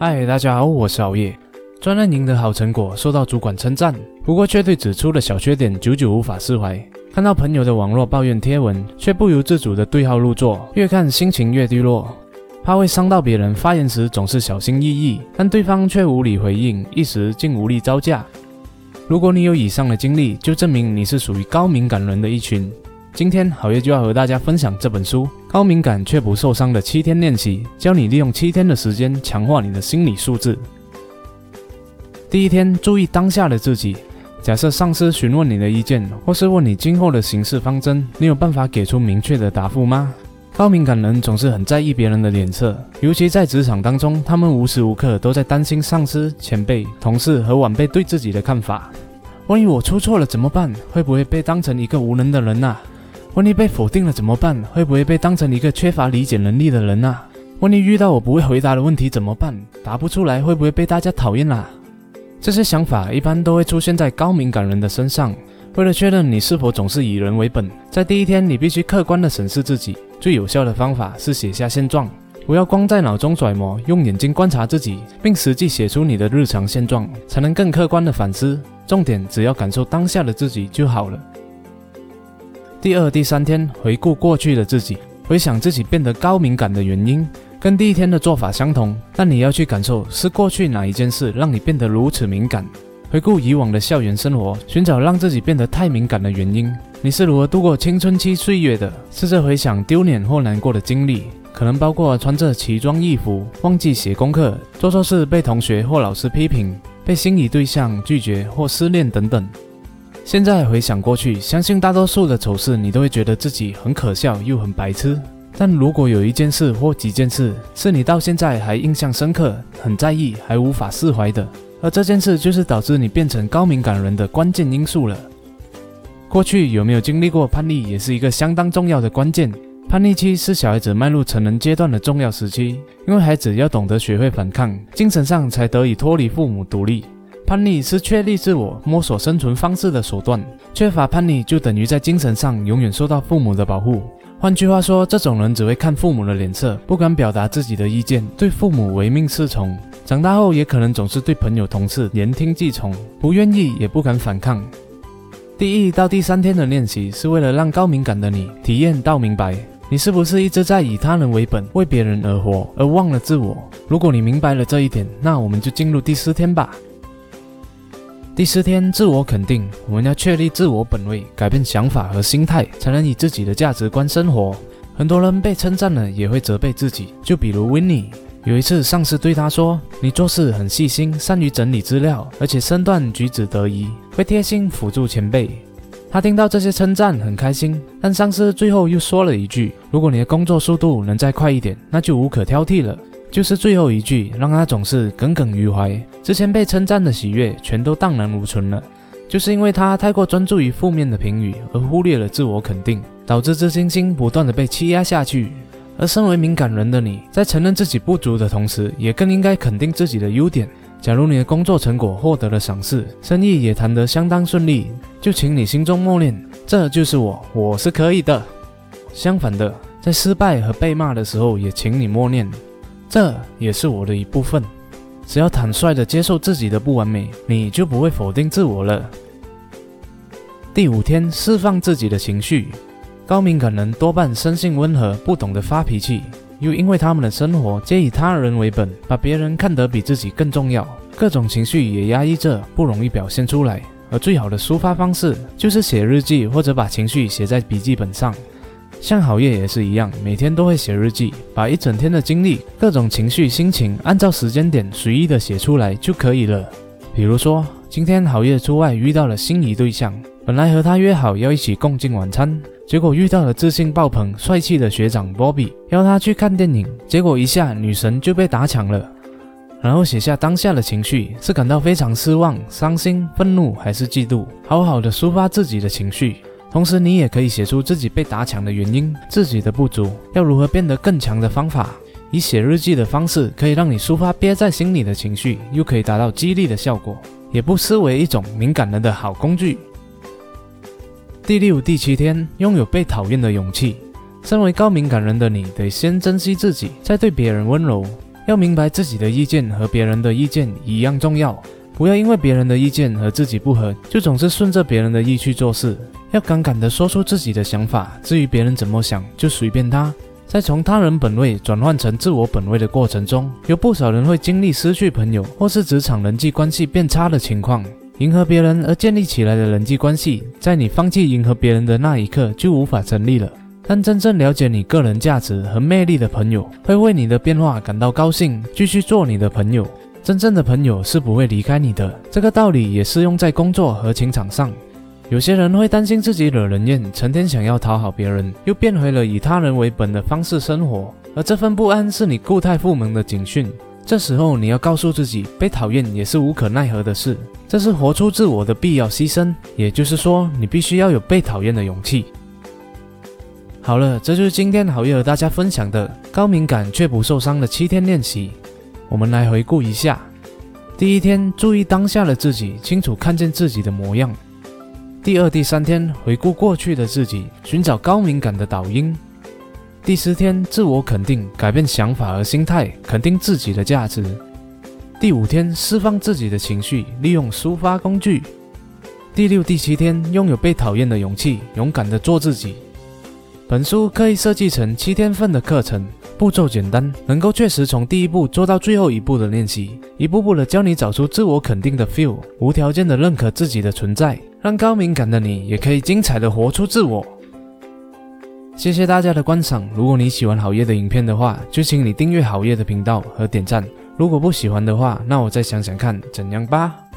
嗨，大家好，我是熬夜。专案营的好成果受到主管称赞，不过却对指出的小缺点久久无法释怀。看到朋友的网络抱怨贴文，却不由自主的对号入座，越看心情越低落。怕会伤到别人，发言时总是小心翼翼，但对方却无理回应，一时竟无力招架。如果你有以上的经历，就证明你是属于高敏感人的一群。今天好月就要和大家分享这本书《高敏感却不受伤的七天练习》，教你利用七天的时间强化你的心理素质。第一天，注意当下的自己。假设上司询问你的意见，或是问你今后的行事方针，你有办法给出明确的答复吗？高敏感人总是很在意别人的脸色，尤其在职场当中，他们无时无刻都在担心上司、前辈、同事和晚辈对自己的看法。万一我出错了怎么办？会不会被当成一个无能的人呐？万一被否定了怎么办？会不会被当成一个缺乏理解能力的人啊？万一遇到我不会回答的问题怎么办？答不出来会不会被大家讨厌啦？这些想法一般都会出现在高敏感人的身上。为了确认你是否总是以人为本，在第一天你必须客观地审视自己。最有效的方法是写下现状，不要光在脑中揣摩，用眼睛观察自己，并实际写出你的日常现状，才能更客观地反思。重点只要感受当下的自己就好了。第二、第三天回顾过去的自己，回想自己变得高敏感的原因，跟第一天的做法相同，但你要去感受是过去哪一件事让你变得如此敏感。回顾以往的校园生活，寻找让自己变得太敏感的原因。你是如何度过青春期岁月的？试着回想丢脸或难过的经历，可能包括穿着奇装异服、忘记写功课、做错事被同学或老师批评、被心仪对象拒绝或失恋等等。现在回想过去，相信大多数的丑事，你都会觉得自己很可笑又很白痴。但如果有一件事或几件事是你到现在还印象深刻、很在意、还无法释怀的，而这件事就是导致你变成高敏感人的关键因素了。过去有没有经历过叛逆，也是一个相当重要的关键。叛逆期是小孩子迈入成人阶段的重要时期，因为孩子要懂得学会反抗，精神上才得以脱离父母独立。叛逆是确立自我、摸索生存方式的手段。缺乏叛逆，就等于在精神上永远受到父母的保护。换句话说，这种人只会看父母的脸色，不敢表达自己的意见，对父母唯命是从。长大后，也可能总是对朋友、同事言听计从，不愿意也不敢反抗。第一到第三天的练习，是为了让高敏感的你体验到明白，你是不是一直在以他人为本，为别人而活，而忘了自我。如果你明白了这一点，那我们就进入第四天吧。第四天，自我肯定，我们要确立自我本位，改变想法和心态，才能以自己的价值观生活。很多人被称赞了，也会责备自己。就比如 Winnie，有一次上司对他说：“你做事很细心，善于整理资料，而且身段举止得宜，会贴心辅助前辈。”他听到这些称赞很开心，但上司最后又说了一句：“如果你的工作速度能再快一点，那就无可挑剔了。”就是最后一句，让他总是耿耿于怀。之前被称赞的喜悦全都荡然无存了，就是因为他太过专注于负面的评语，而忽略了自我肯定，导致自信心不断的被欺压下去。而身为敏感人的你，在承认自己不足的同时，也更应该肯定自己的优点。假如你的工作成果获得了赏识，生意也谈得相当顺利，就请你心中默念：这就是我，我是可以的。相反的，在失败和被骂的时候，也请你默念。这也是我的一部分。只要坦率地接受自己的不完美，你就不会否定自我了。第五天，释放自己的情绪。高敏感人多半生性温和，不懂得发脾气，又因为他们的生活皆以他人为本，把别人看得比自己更重要，各种情绪也压抑着，不容易表现出来。而最好的抒发方式就是写日记，或者把情绪写在笔记本上。像好业也是一样，每天都会写日记，把一整天的经历、各种情绪、心情，按照时间点随意的写出来就可以了。比如说，今天好业出外遇到了心仪对象，本来和他约好要一起共进晚餐，结果遇到了自信爆棚、帅气的学长 Bobby，邀他去看电影，结果一下女神就被打抢了。然后写下当下的情绪，是感到非常失望、伤心、愤怒，还是嫉妒？好好的抒发自己的情绪。同时，你也可以写出自己被打抢的原因，自己的不足，要如何变得更强的方法。以写日记的方式，可以让你抒发憋在心里的情绪，又可以达到激励的效果，也不失为一种敏感人的好工具。第六、第七天，拥有被讨厌的勇气。身为高敏感人的你，得先珍惜自己，再对别人温柔。要明白自己的意见和别人的意见一样重要，不要因为别人的意见和自己不合，就总是顺着别人的意去做事。要敢敢地说出自己的想法，至于别人怎么想，就随便他。在从他人本位转换成自我本位的过程中，有不少人会经历失去朋友或是职场人际关系变差的情况。迎合别人而建立起来的人际关系，在你放弃迎合别人的那一刻就无法成立了。但真正了解你个人价值和魅力的朋友，会为你的变化感到高兴，继续做你的朋友。真正的朋友是不会离开你的，这个道理也适用在工作和情场上。有些人会担心自己惹人厌，成天想要讨好别人，又变回了以他人为本的方式生活，而这份不安是你固态附萌的警讯。这时候你要告诉自己，被讨厌也是无可奈何的事，这是活出自我的必要牺牲。也就是说，你必须要有被讨厌的勇气。好了，这就是今天好业和大家分享的高敏感却不受伤的七天练习。我们来回顾一下：第一天，注意当下的自己，清楚看见自己的模样；第二、第三天，回顾过去的自己，寻找高敏感的导因。第十天，自我肯定，改变想法和心态，肯定自己的价值。第五天，释放自己的情绪，利用抒发工具。第六、第七天，拥有被讨厌的勇气，勇敢的做自己。本书可以设计成七天份的课程，步骤简单，能够确实从第一步做到最后一步的练习，一步步的教你找出自我肯定的 feel，无条件的认可自己的存在，让高敏感的你也可以精彩的活出自我。谢谢大家的观赏。如果你喜欢好夜的影片的话，就请你订阅好夜的频道和点赞。如果不喜欢的话，那我再想想看怎样吧。